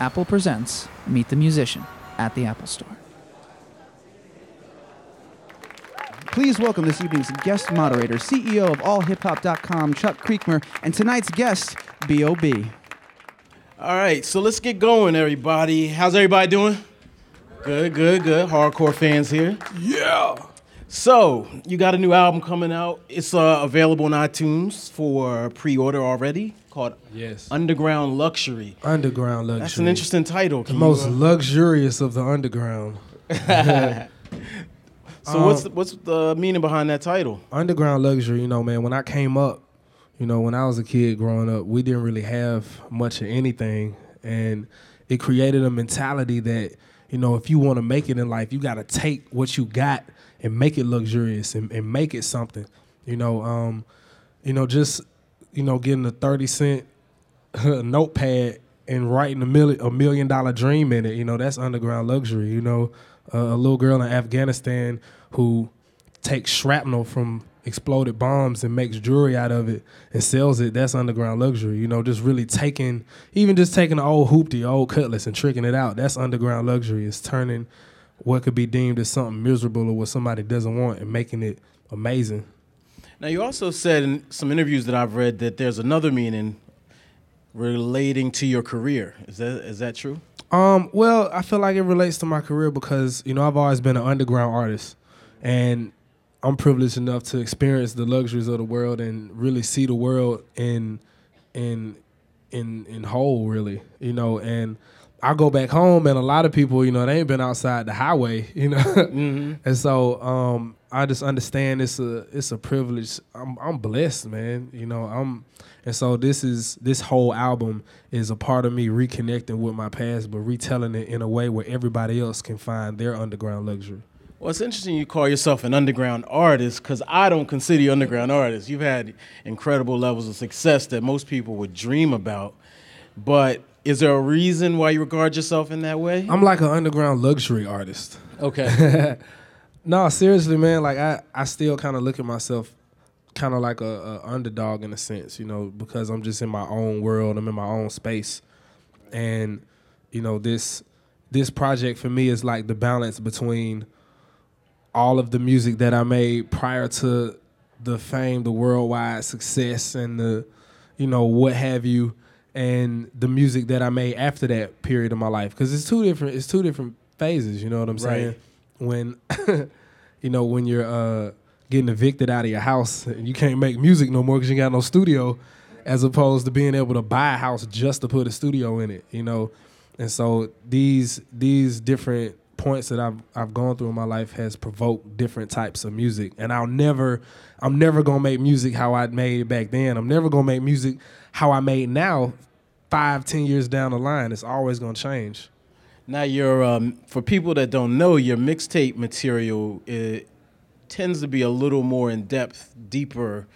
Apple presents Meet the Musician at the Apple Store. Please welcome this evening's guest moderator, CEO of AllHipHop.com, Chuck Creekmur, and tonight's guest, B.O.B. All right, so let's get going, everybody. How's everybody doing? Good, good, good. Hardcore fans here. Yeah. So, you got a new album coming out. It's uh, available on iTunes for pre-order already. Called Yes. Underground Luxury. Underground luxury. That's an interesting title. The Can you, most luxurious of the underground. so, what's the, what's the meaning behind that title? Underground luxury, you know, man, when I came up, you know, when I was a kid growing up, we didn't really have much of anything. And it created a mentality that, you know, if you want to make it in life, you got to take what you got and make it luxurious and, and make it something. You know, um, you know, just, you know, getting a 30 cent notepad and writing a million a million dollar dream in it. You know, that's underground luxury. You know, uh, a little girl in Afghanistan who takes shrapnel from exploded bombs and makes jewelry out of it and sells it. That's underground luxury. You know, just really taking even just taking an old hoopty, old cutlass, and tricking it out. That's underground luxury. It's turning what could be deemed as something miserable or what somebody doesn't want and making it amazing. Now, you also said in some interviews that I've read that there's another meaning relating to your career. Is that is that true? Um, well, I feel like it relates to my career because you know I've always been an underground artist, and I'm privileged enough to experience the luxuries of the world and really see the world in in in in whole, really. You know, and I go back home, and a lot of people, you know, they ain't been outside the highway, you know, and so um, I just understand it's a it's a privilege. I'm I'm blessed, man. You know, I'm and so this is this whole album is a part of me reconnecting with my past, but retelling it in a way where everybody else can find their underground luxury. Well, it's interesting you call yourself an underground artist because I don't consider you underground artist. You've had incredible levels of success that most people would dream about. But is there a reason why you regard yourself in that way? I'm like an underground luxury artist. Okay. No, seriously, man. Like I, I still kind of look at myself kind of like a, a underdog in a sense, you know, because I'm just in my own world. I'm in my own space, and you know this this project for me is like the balance between all of the music that I made prior to the fame, the worldwide success, and the you know what have you, and the music that I made after that period of my life. Because it's two different. It's two different phases. You know what I'm saying? Right. When you know when you're uh, getting evicted out of your house and you can't make music no more because you got no studio, as opposed to being able to buy a house just to put a studio in it. You know, and so these these different points that I've I've gone through in my life has provoked different types of music, and I'll never I'm never gonna make music how I made it back then. I'm never gonna make music how I made now. Five, ten years down the line, it's always gonna change. now, your um, for people that don't know, your mixtape material it tends to be a little more in depth, deeper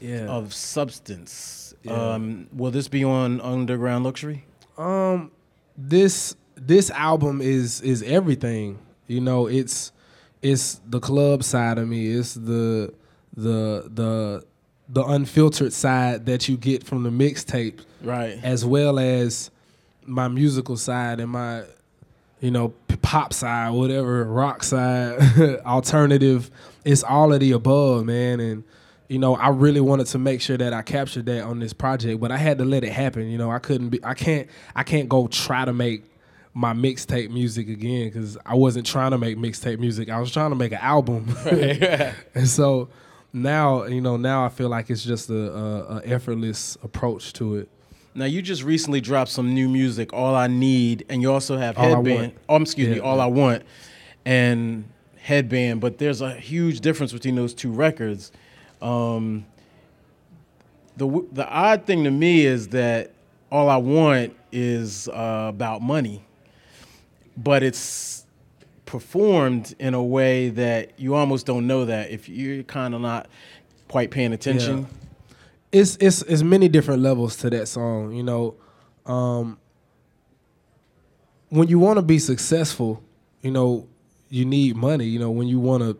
Yeah. of substance. Yeah. Um, will this be on Underground Luxury? Um, this this album is is everything. You know, it's it's the club side of me. It's the the the the unfiltered side that you get from the mixtape, Right. as well as my musical side and my you know pop side, whatever rock side, alternative. It's all of the above, man. And you know, I really wanted to make sure that I captured that on this project, but I had to let it happen. You know, I couldn't be, I can't, I can't go try to make my mixtape music again because I wasn't trying to make mixtape music. I was trying to make an album, and so now, you know, now I feel like it's just a, a, a effortless approach to it. Now you just recently dropped some new music, All I Need, and you also have All Headband. Oh, excuse me, Yeah. All I Want, and Headband. But there's a huge difference between those two records. Um, the the odd thing to me is that All I Want is uh, about money, but it's performed in a way that you almost don't know that if you're kind of not quite paying attention. It's it's it's many different levels to that song. You know, um, when you want to be successful, you know, you need money. You know, when you want to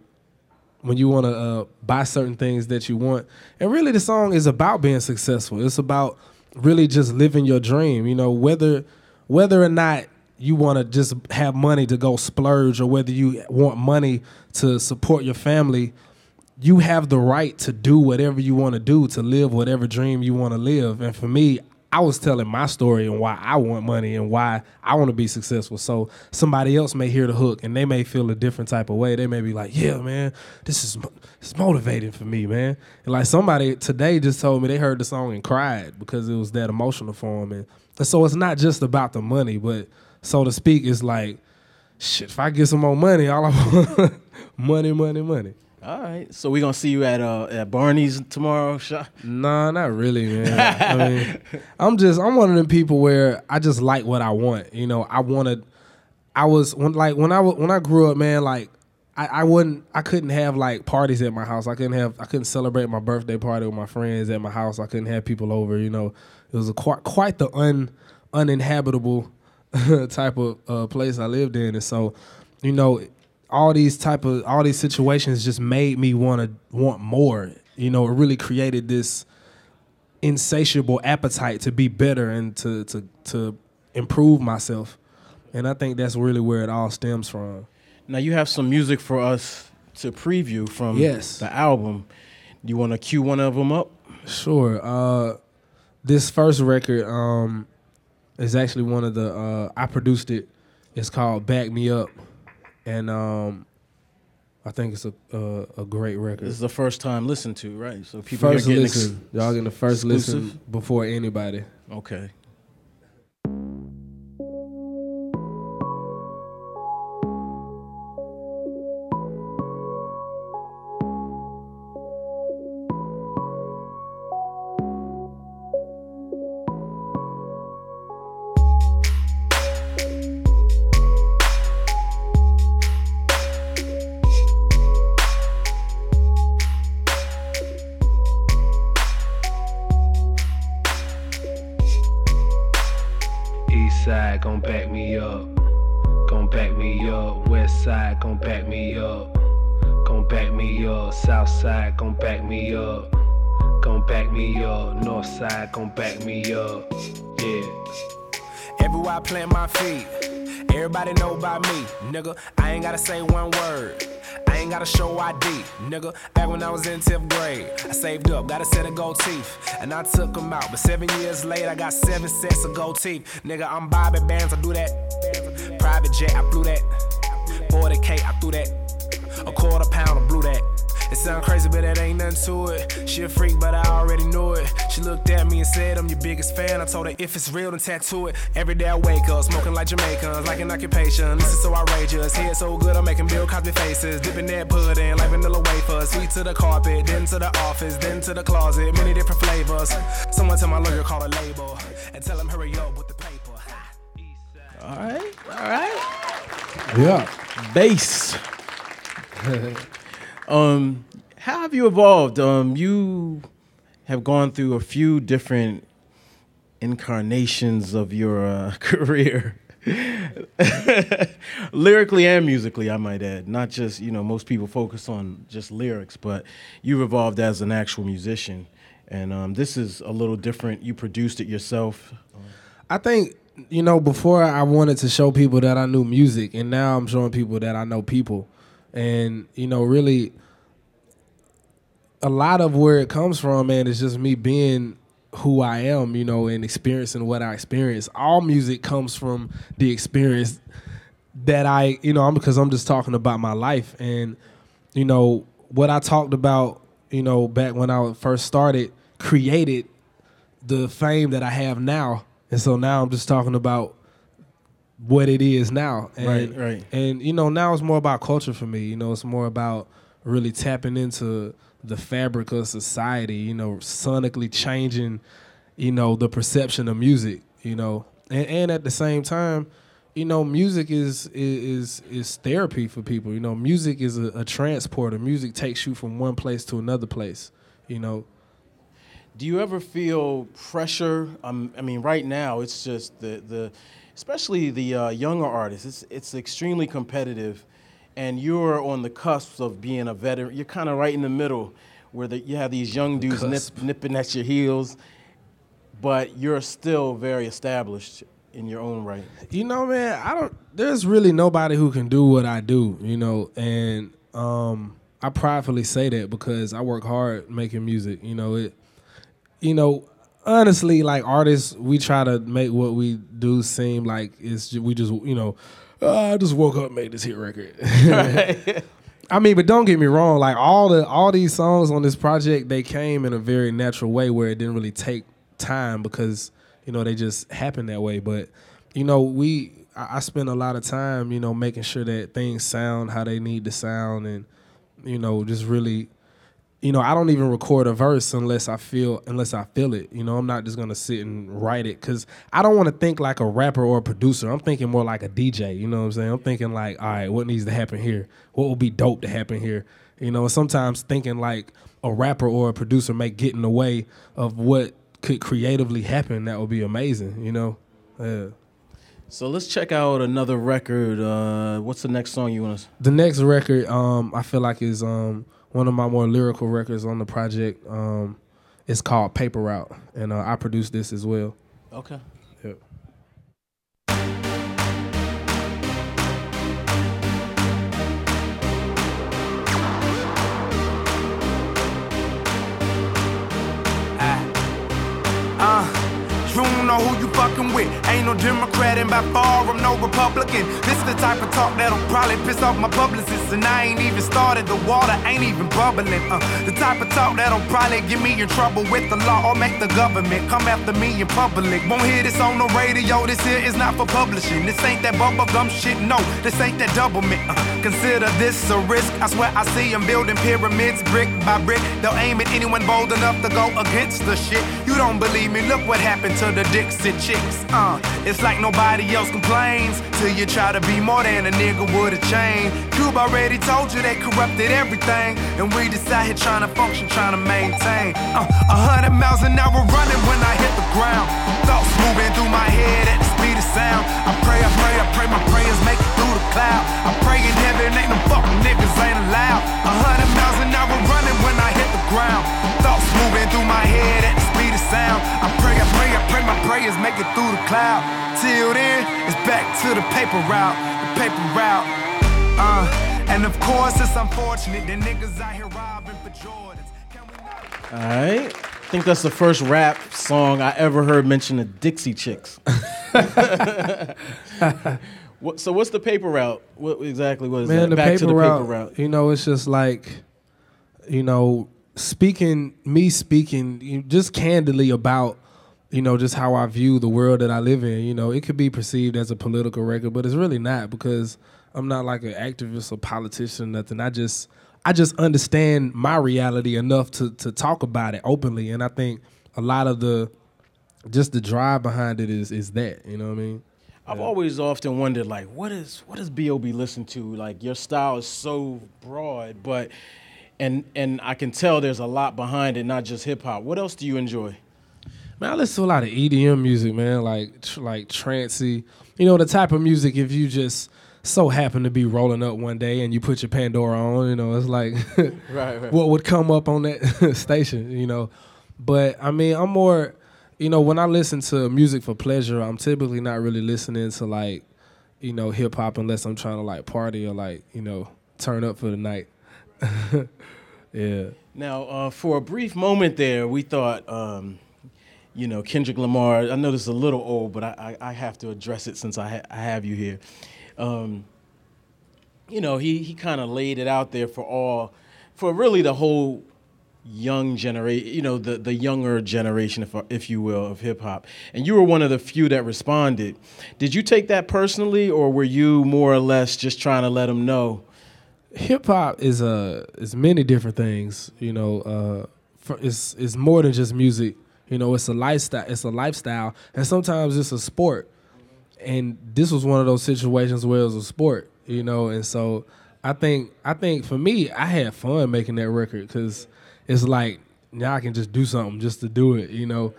when you want to uh, buy certain things that you want, and really the song is about being successful. It's about really just living your dream. You know, whether whether or not you want to just have money to go splurge or whether you want money to support your family, you have the right to do whatever you want to do to live whatever dream you want to live. And for me, I was telling my story and why I want money and why I want to be successful. So somebody else may hear the hook and they may feel a different type of way. They may be like, "Yeah, man, this is it's motivating for me, man." And like somebody today just told me they heard the song and cried because it was that emotional for them. And, and so it's not just about the money, but so to speak, it's like, shit. If I get some more money, all I want money, money, money. All right. So we're gonna see you at uh at Barney's tomorrow. Nah, not really, man. I mean, I'm just I'm one of them people where I just like what I want. You know, I wanted. I was when like when I when I grew up, man. Like I, I wouldn't I couldn't have like parties at my house. I couldn't have I couldn't celebrate my birthday party with my friends at my house. I couldn't have people over. You know, it was a quite quite the un uninhabitable type of uh, place I lived in, and so you know all these type of all these situations just made me want to want more. You know, it really created this insatiable appetite to be better and to to to improve myself. And I think that's really where it all stems from. Now you have some music for us to preview from Yes. the album. Do you want to cue one of them up? Sure. Uh, this first record um, is actually one of the uh, I produced it. It's called "Back Me Up," and um, I think it's a a, a great record. This is the first time listened to, right? So people first are getting ex- listen, y'all getting the first listen before anybody. okay. Gon' back me up. North side gon' back me up. Yeah. Everywhere I plant my feet, everybody know about me, nigga. I ain't gotta say one word. I ain't gotta show ID, nigga. Back when I was in 10th grade, I saved up, got a set of gold teeth, and I took them out. But seven years later, I got seven sets of gold teeth, nigga. I'm Bobby Bands, I do that. Private jet, I blew that. 40k, I threw that. A quarter pound, I blew that. It sound crazy, but it ain't nothing to it. She a freak, but I already knew it. She looked at me and said, I'm your biggest fan. I told her, if it's real, then tattoo it. Every day I wake up, smoking like Jamaicans, like an occupation. This is so outrageous. Head so good, I'm making Bill Cosby faces. Dipping that pudding like vanilla wafers. Sweet to the carpet, then to the office, then to the closet. Many different flavors. Someone tell my lawyer, call a label. And tell him, hurry up with the paper. Ha. East side. All right. All right. Yeah. Bass. um, how have you evolved? Um, you have gone through a few different incarnations of your uh, career. Lyrically and musically, I might add. Not just, you know, most people focus on just lyrics, but you've evolved as an actual musician. And um, this is a little different. You produced it yourself. I think you know before I wanted to show people that I knew music, and now I'm showing people that I know people, and you know really a lot of where it comes from, man, is just me being who I am, you know, and experiencing what I experience. All music comes from the experience that I, you know, I'm because I'm just talking about my life and you know what I talked about, you know, back when I first started, created the fame that I have now. And so now I'm just talking about what it is now. And, Right, right. And you know, now it's more about culture for me. You know, it's more about really tapping into the fabric of society, you know, sonically changing, you know, the perception of music, you know. And and at the same time, you know, music is is is therapy for people. You know, music is a, a transporter. Music takes you from one place to another place. You know, Do you ever feel pressure? Um, I mean, right now it's just the the, especially the uh, younger artists. It's it's extremely competitive, and you're on the cusp of being a veteran. You're kind of right in the middle, where the, you have these young dudes nip, nipping at your heels, but you're still very established. in your own right? You know, man, I don't. There's really nobody who can do what I do. You know, and um, I pridefully say that because I work hard making music. You know it. You know, honestly, like artists, we try to make what we do seem like it's we just you know, "Ah, I just woke up and made this hit record. I mean, but don't get me wrong. Like all the all these songs on this project, they came in a very natural way where it didn't really take time because you know they just happened that way. But you know, we I, I spend a lot of time, you know, making sure that things sound how they need to sound, and you know, just really you know, I don't even record a verse unless I feel unless I feel it. You know, I'm not just gonna sit and write it because I don't want to think like a rapper or a producer. I'm thinking more like a DJ. You know what I'm saying? I'm thinking like, all right, what needs to happen here? What would be dope to happen here? You know, sometimes thinking like a rapper or a producer may get in the way of what could creatively happen. That would be amazing. You know, yeah. So let's check out another record. Uh, what's the next song you want to? The next record, um, I feel like is um one of my more lyrical records on the project. Um, it's called Paper Route, and uh, I produced this as well. Okay. Yep. Uh, you don't know who you fucking with. Ain't no Democrat and by far I'm no Republican. This is the type of talk that'll probably piss off my publicist. And I ain't even started, the water ain't even bubbling. Uh, the type of talk that'll probably get me in trouble with the law or make the government come after me in public. Won't hear this on the radio, this here is not for publishing. This ain't that bubblegum shit, no, this ain't that double mint. Uh, consider this a risk. I swear I see them building pyramids brick by brick. They'll aim at anyone bold enough to go against the shit. You don't believe me? Look what happened to the Dixie Uh, it's like nobody else complains till you try to be more than a nigga with a chain. Cube already told you they corrupted everything, and we just out here trying to function, trying to maintain. Uh, a hundred miles an hour running when I hit the ground. Thoughts moving through my head at the speed of sound. I pray, I pray, I pray my prayers make it through the cloud. I pray in heaven ain't no fucking niggas ain't allowed. A hundred miles an hour running when I hit the ground. Thoughts moving through my head at the speed of sound. I pray, I pray, I pray my prayers make it through the cloud. Till then, it's back to the paper route, the paper route. Uh, and of course, it's unfortunate that niggas out here robbing for Jordans. All right. I think that's the first rap song I ever heard mention the Dixie Chicks. what, so what's the paper route? What exactly was Man, that? the Back to the route, paper route. You know, it's just like, you know, speaking me speaking just candidly about, you know, just how I view the world that I live in. You know, it could be perceived as a political record, but it's really not because I'm not like an activist or politician or nothing. I just I just understand my reality enough to to talk about it openly, and I think a lot of the just the drive behind it is is that you know what I mean. I've always often wondered, like, what is what does B.O.B. listen to? Like, your style is so broad, but and and I can tell there's a lot behind it, not just hip hop. What else do you enjoy? Man, I listen to a lot of EDM music, man, like tr- like trancey. You know, the type of music if you just so happen to be rolling up one day and you put your Pandora on, you know, it's like Right, right. what would come up on that station, you know. But I mean, I'm more, you know, when I listen to music for pleasure, I'm typically not really listening to like, you know, hip hop unless I'm trying to like party or like, you know, turn up for the night. yeah. Now, uh, for a brief moment there, we thought, um, you know, Kendrick Lamar. I know this is a little old, but I, I, I have to address it since I, ha- I have you here. Um, you know, he, he kind of laid it out there for all, for really the whole young generation, you know, the, the younger generation, if, if you will, of hip hop. And you were one of the few that responded. Did you take that personally, or were you more or less just trying to let him know? hip hop is uh is many different things. You know, uh, for, it's it's more than just music. You know, it's a lifestyle. It's a lifestyle, and sometimes it's a sport. And this was one of those situations where it was a sport. You know, and so I think I think for me, I had fun making that record because it's like now I can just do something just to do it. You know.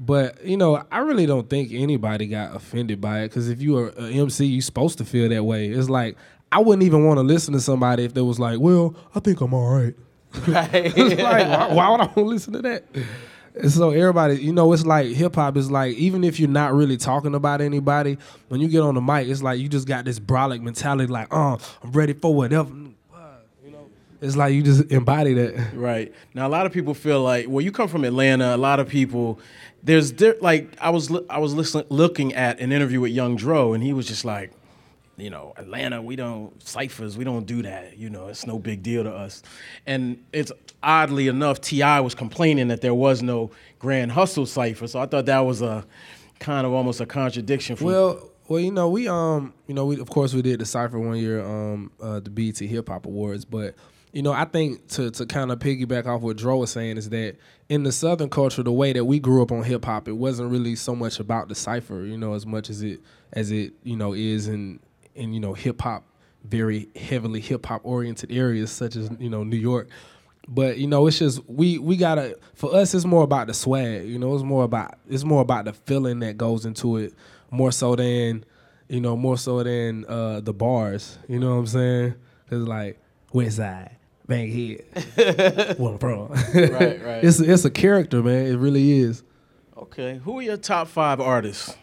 But you know, I really don't think anybody got offended by it because if you are an MC, you're supposed to feel that way. It's like I wouldn't even want to listen to somebody if they was like, "Well, I think I'm all right." Right. Like, why, why would I want to listen to that? So everybody, you know, it's like hip hop is like even if you're not really talking about anybody, when you get on the mic, it's like you just got this brolic mentality, like, oh, I'm ready for whatever. You know, it's like you just embody that. Right. Now a lot of people feel like well you come from Atlanta, a lot of people there's like I was I was listening looking at an interview with Young Dro and he was just like you know, Atlanta, we don't ciphers, we don't do that. You know, it's no big deal to us. And it's oddly enough, T.I. was complaining that there was no Grand Hustle cipher. So I thought that was a kind of almost a contradiction. Well, well, you know, we um, you know, we of course we did the cipher one year, um, uh, the BET Hip Hop Awards, but you know, I think to to kind of piggyback off what Dro was saying is that in the Southern culture, the way that we grew up on hip hop, it wasn't really so much about the cipher, you know, as much as it as it you know is in in you know hip hop, very heavily hip hop oriented areas such as you know New York. But you know, it's just we we gotta for us. It's more about the swag. You know, it's more about it's more about the feeling that goes into it, more so than you know, more so than uh, the bars. You know what I'm saying? It's like West Side, Bang Head, where I'm from. Right, right. It's it's a character, man. It really is. okay, who are your top five artists?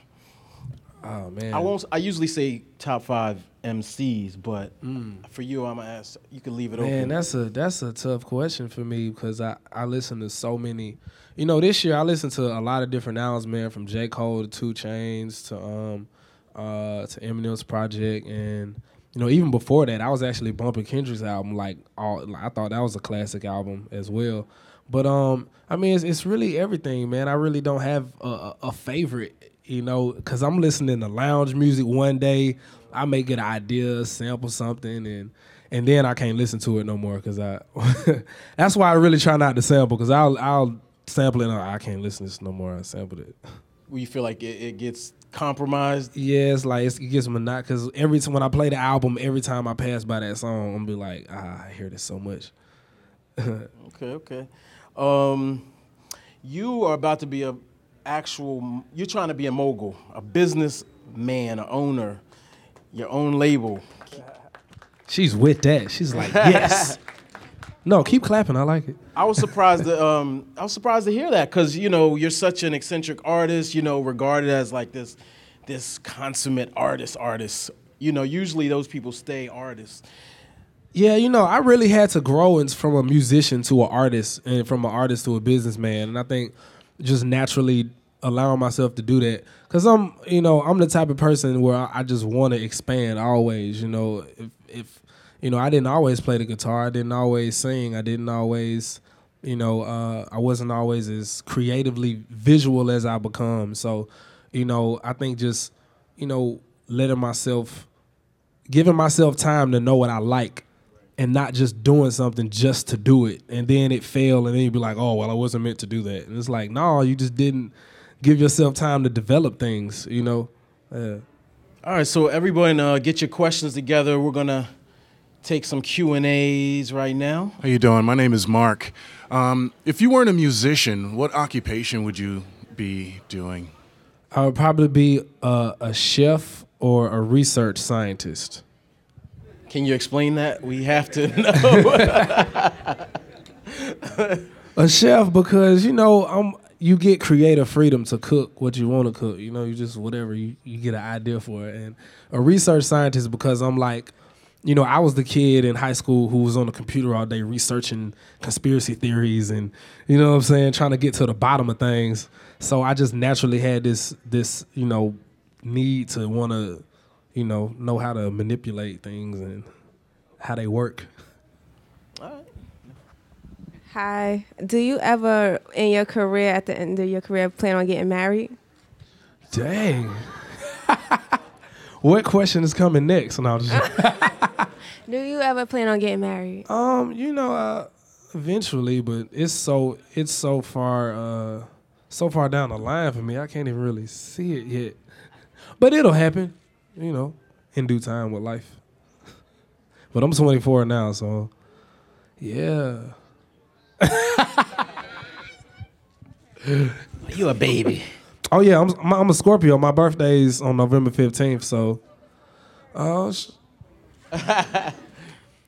Oh man. I won't. I usually say top five MCs, but for you, I'm gonna ask. You can leave it Man, open. that's a that's a tough question for me because I I listen to so many. You know, this year I listened to a lot of different albums, man, from J Cole to 2 Chainz to um uh to Eminem's project, and you know even before that I was actually bumping Kendrick's album. Like all, I thought that was a classic album as well. But um, I mean, it's, it's really everything, man. I really don't have a, a, a favorite, you know, because I'm listening to lounge music one day, I may get an idea, sample something, and and then I can't listen to it no more because I. that's why I really try not to sample because I'll I'll sample it. And I can't listen to this no more. I sampled it. Where you feel like it, it gets compromised. Yeah, it's like it's, it gets monotonous because every time when I play the album, every time I pass by that song, I'm be like, ah, I hear this so much. Okay, okay. Um, you are about to be a actual. You're trying to be a mogul, a businessman, a owner, your own label. She's with that. She's like, yes. no, keep clapping. I like it. I was surprised. To, um, I was surprised to hear that because you know you're such an eccentric artist. You know, regarded as like this, this consummate artist. Artist. You know, usually those people stay artists. Yeah, you know, I really had to grow in, from a musician to an artist, and from an artist to a businessman, and I think just naturally allowing myself to do that because I'm, you know, I'm the type of person where I, I just want to expand always. You know, if, if you know, I didn't always play the guitar, I didn't always sing, I didn't always, you know, uh, I wasn't always as creatively visual as I become. So, you know, I think just, you know, letting myself, giving myself time to know what I like and not just doing something just to do it and then it failed and then you'd be like oh well i wasn't meant to do that and it's like no you just didn't give yourself time to develop things you know yeah. All right, so everyone, uh, get your questions together. We're gonna take some Q and A's right now. How you doing? My name is Mark. Um, if you weren't a musician, what occupation would you be doing? i would probably be a, a chef or a research scientist Can you explain that? We have to know. a chef because you know I'm you get creative freedom to cook what you want to cook. You know, you just whatever you, you get an idea for it. And a research scientist because I'm like, you know, I was the kid in high school who was on the computer all day researching conspiracy theories and you know what I'm saying, trying to get to the bottom of things. So I just naturally had this this, you know, need to want to, you know, know how to manipulate things and how they work. Hi. Do you ever, in your career, at the end of your career, plan on getting married? Dang. what question is coming next? And I'll just, Do you ever plan on getting married? um, you know, uh, eventually, but it's so it's so far uh so far down the line for me. I can't even really see it yet. But it'll happen, you know, in due time with life. But I'm 24 now, so yeah. you a baby. Oh yeah, I'm I'm a Scorpio. My birthday's on November 15th, so oh sh-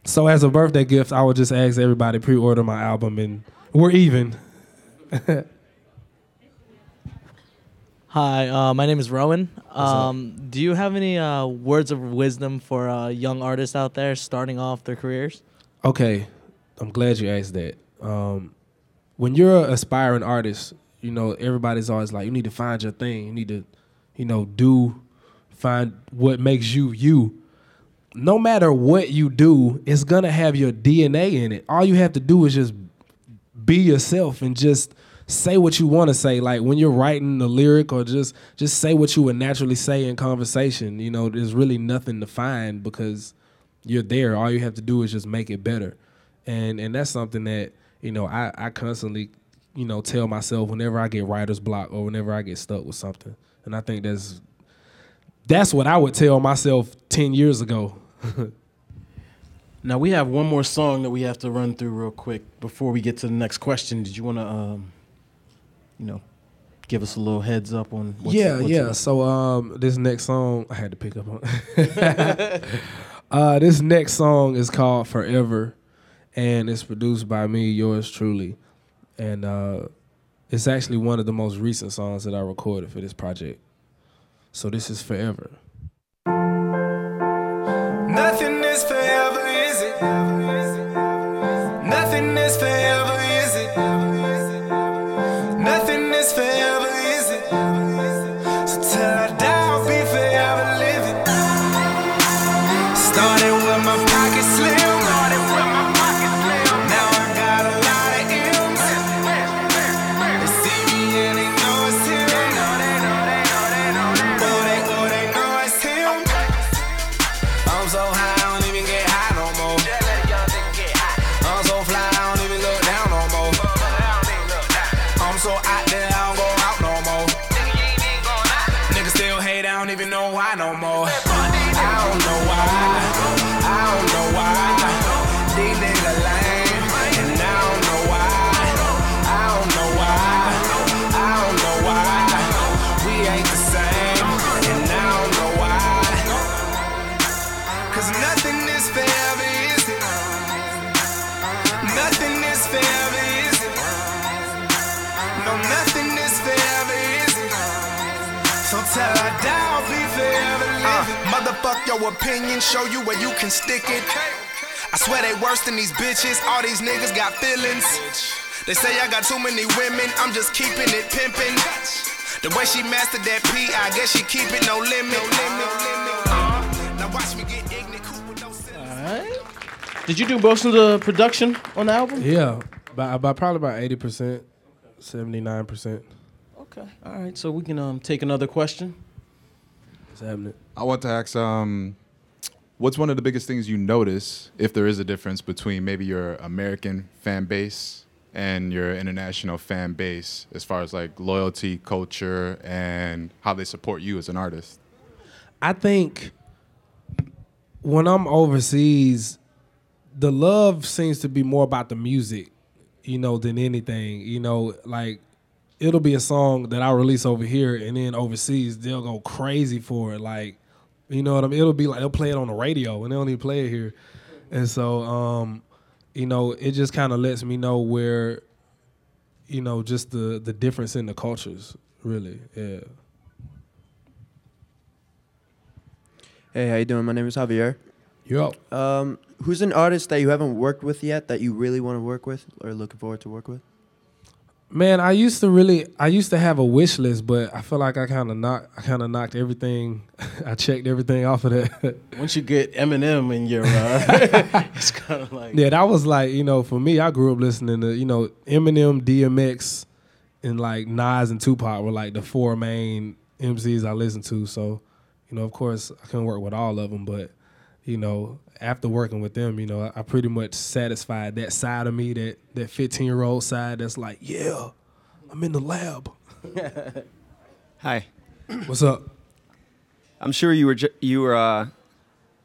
So as a birthday gift, I would just ask everybody pre-order my album and we're even. Hi, uh, my name is Rowan. Um, do you have any uh, words of wisdom for uh, young artists out there starting off their careers? Okay, I'm glad you asked that. Um, when you're an aspiring artist, you know everybody's always like, you need to find your thing. You need to, you know, do find what makes you you. No matter what you do, it's gonna have your DNA in it. All you have to do is just be yourself and just say what you want to say. Like when you're writing the lyric or just just say what you would naturally say in conversation you know there's really nothing to find because you're there. All you have to do is just make it better. And and that's something that you know i i constantly you know tell myself whenever i get writer's block or whenever i get stuck with something. And i think that's that's what i would tell myself 10 years ago. Now we have one more song that we have to run through real quick before we get to the next question. Did you want to, um, you know, give us a little heads up on? What's yeah, what's yeah. So um, this next song I had to pick up on. uh, this next song is called "Forever," and it's produced by me, yours truly, and uh, it's actually one of the most recent songs that I recorded for this project. So this is "Forever." Nothing is forever, is it? Nothing is forever, motherfuck your opinion, show you where you can stick it. I swear they worse than these bitches. All these niggas got feelings. They say I got too many women. I'm just keeping it pimping. The way she mastered that P, I guess she keep it no limit. Uh, now watch me get ignorant, no sense. Did you do most of the production on the album? Yeah, by, by probably about eighty percent, seventy nine percent. Okay. All right. So we can um, take another question. What's happening? I want to ask, um, what's one of the biggest things you notice, if there is a difference between maybe your American fan base and your international fan base, as far as like loyalty, culture, and how they support you as an artist? I think when I'm overseas, the love seems to be more about the music, you know, than anything. You know, like it'll be a song that I release over here, and then overseas they'll go crazy for it. Like, you know what I mean? It'll be like they'll play it on the radio, and they don't even play it here. And so, um, you know, it just kind of lets me know where, you know, just the the difference in the cultures. Really, yeah. Hey, how you doing? My name is Javier. Yo. Um, who's an artist that you haven't worked with yet that you really want to work with or looking forward to work with? Man, I used to really, I used to have a wish list, but I feel like I kind of knocked, I kind of knocked everything, I checked everything off of that. Once you get Eminem in your, uh, it's kind of like yeah, that was like, you know, for me, I grew up listening to, you know, Eminem, DMX, and like Nas and Tupac were like the four main MCs I listened to. So, you know, of course, I couldn't work with all of them, but you know, after working with them, you know, I, I pretty much satisfied that side of me, that that 15 year old side that's like, yeah, I'm in the lab. Hi. What's up? I'm sure you were ju- you were uh,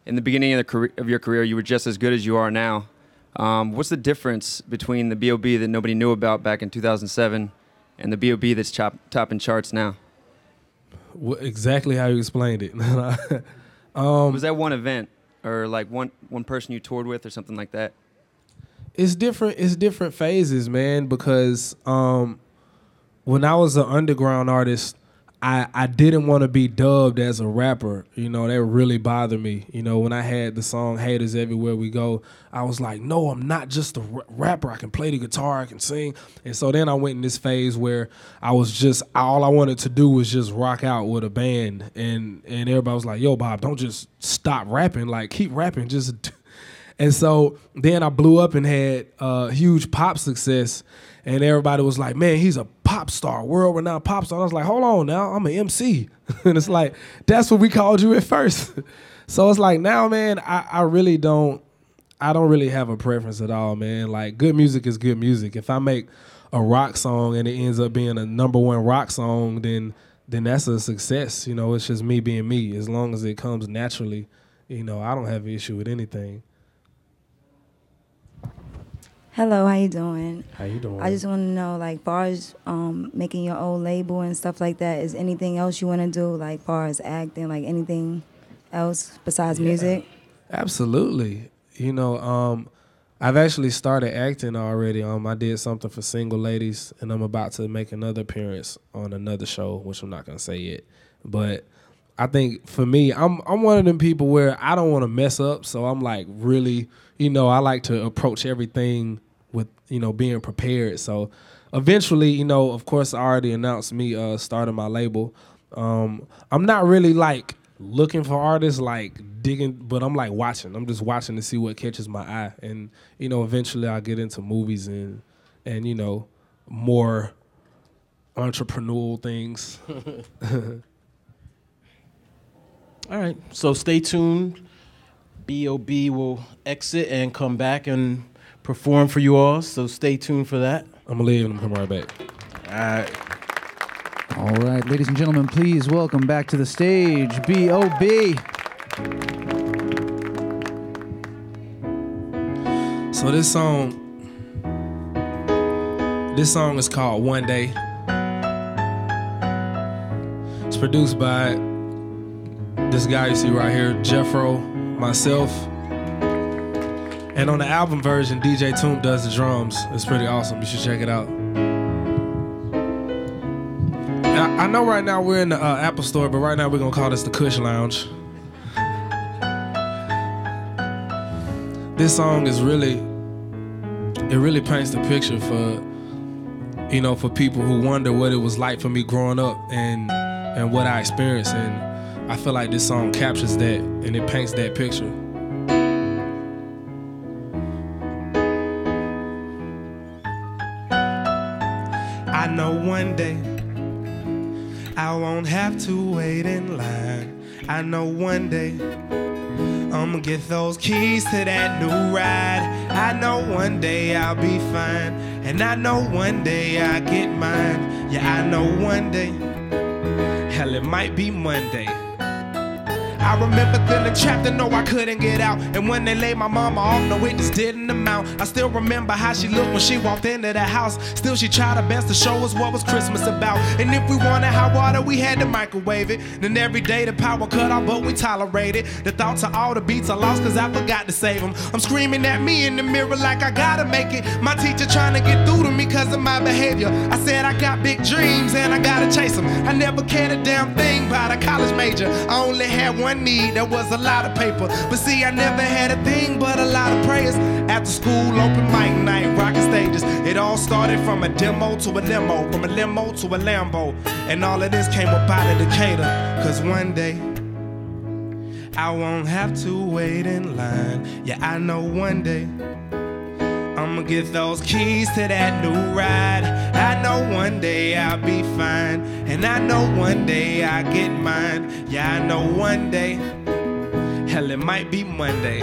in the beginning of, the career, of your career. You were just as good as you are now. Um, what's the difference between the B.O.B. that nobody knew about back in 2007 and the B.O.B. that's chop, topping charts now? Wh- exactly how you explained it. um, Was that one event or like one one person you toured with or something like that? it's different it's different phases man because um when i was an underground artist I, I didn't want to be dubbed as a rapper. You know, that really bothered me. You know, when I had the song Haters Everywhere We Go, I was like, no, I'm not just a rapper. I can play the guitar, I can sing. And so then I went in this phase where I was just, all I wanted to do was just rock out with a band. And, and everybody was like, yo, Bob, don't just stop rapping. Like, keep rapping. Just. And so then I blew up and had uh, huge pop success and everybody was like, "Man, he's a pop star, world renowned pop star." I was like, "Hold on, now I'm an MC," and it's like that's what we called you at first. so it's like now, man, I, I really don't, I don't really have a preference at all, man. Like good music is good music. If I make a rock song and it ends up being a number one rock song, then then that's a success. You know, it's just me being me. As long as it comes naturally, you know, I don't have an issue with anything. Hello, how you doing? How you doing? I just want to know, like, far as um, making your own label and stuff like that, is anything else you want to do, like, far as acting, like anything else besides Yeah. music? Absolutely. You know, um, I've actually started acting already. Um, I did something for single ladies, and I'm about to make another appearance on another show, which I'm not gonna say yet. But I think for me, I'm I'm one of them people where I don't want to mess up, so I'm like really, you know, I like to approach everything with you know being prepared. So eventually, you know, of course, I already announced me uh, starting my label. Um, I'm not really like looking for artists, like digging, but I'm like watching. I'm just watching to see what catches my eye, and you know, eventually I'll get into movies and and you know more entrepreneurial things. All right. So stay tuned. B.O.B. will exit and come back and perform for you all. So stay tuned for that. I'm gonna leave and come right back. All right. All right, ladies and gentlemen, please welcome back to the stage B.O.B. So this song, this song is called One Day. It's produced by this guy you see right here, Jeffro, myself. And on the album version, DJ Toomp does the drums. It's pretty awesome. You should check it out. I, I know right now we're in the uh, Apple Store, but right now we're gonna call this the Kush Lounge. This song is really, it really paints the picture for, you know, for people who wonder what it was like for me growing up and and what I experienced. And I feel like this song captures that and it paints that picture. I know one day I won't have to wait in line. I know one day I'ma get those keys to that new ride. I know one day I'll be fine. And I know one day I'll get mine. Yeah, I know one day. Hell, it might be Monday. I remember feeling trapped and know I couldn't get out. And when they laid my mama off, no, it just didn't amount. I still remember how she looked when she walked into the house. Still, she tried her best to show us what was Christmas about. And if we wanted hot water, we had to microwave it. Then every day the power cut off, but we tolerated. The thoughts of all the beats I lost cause I forgot to save them. I'm screaming at me in the mirror like I gotta make it. My teacher trying to get through to me cause of my behavior. I said I got big dreams and I gotta chase them. I never cared a damn thing about a college major. I only had one need, that was a lot of paper. But see, I never had a thing but a lot of prayers. After school, open mic night, rocking stages. It all started from a demo to a limo, from a limo to a Lambo. And all of this came up out of Decatur. Cause one day, I won't have to wait in line. Yeah, I know one day. I'ma get those keys to that new ride. I know one day I'll be fine. And I know one day I'll get mine. Yeah, I know one day. Hell, it might be Monday.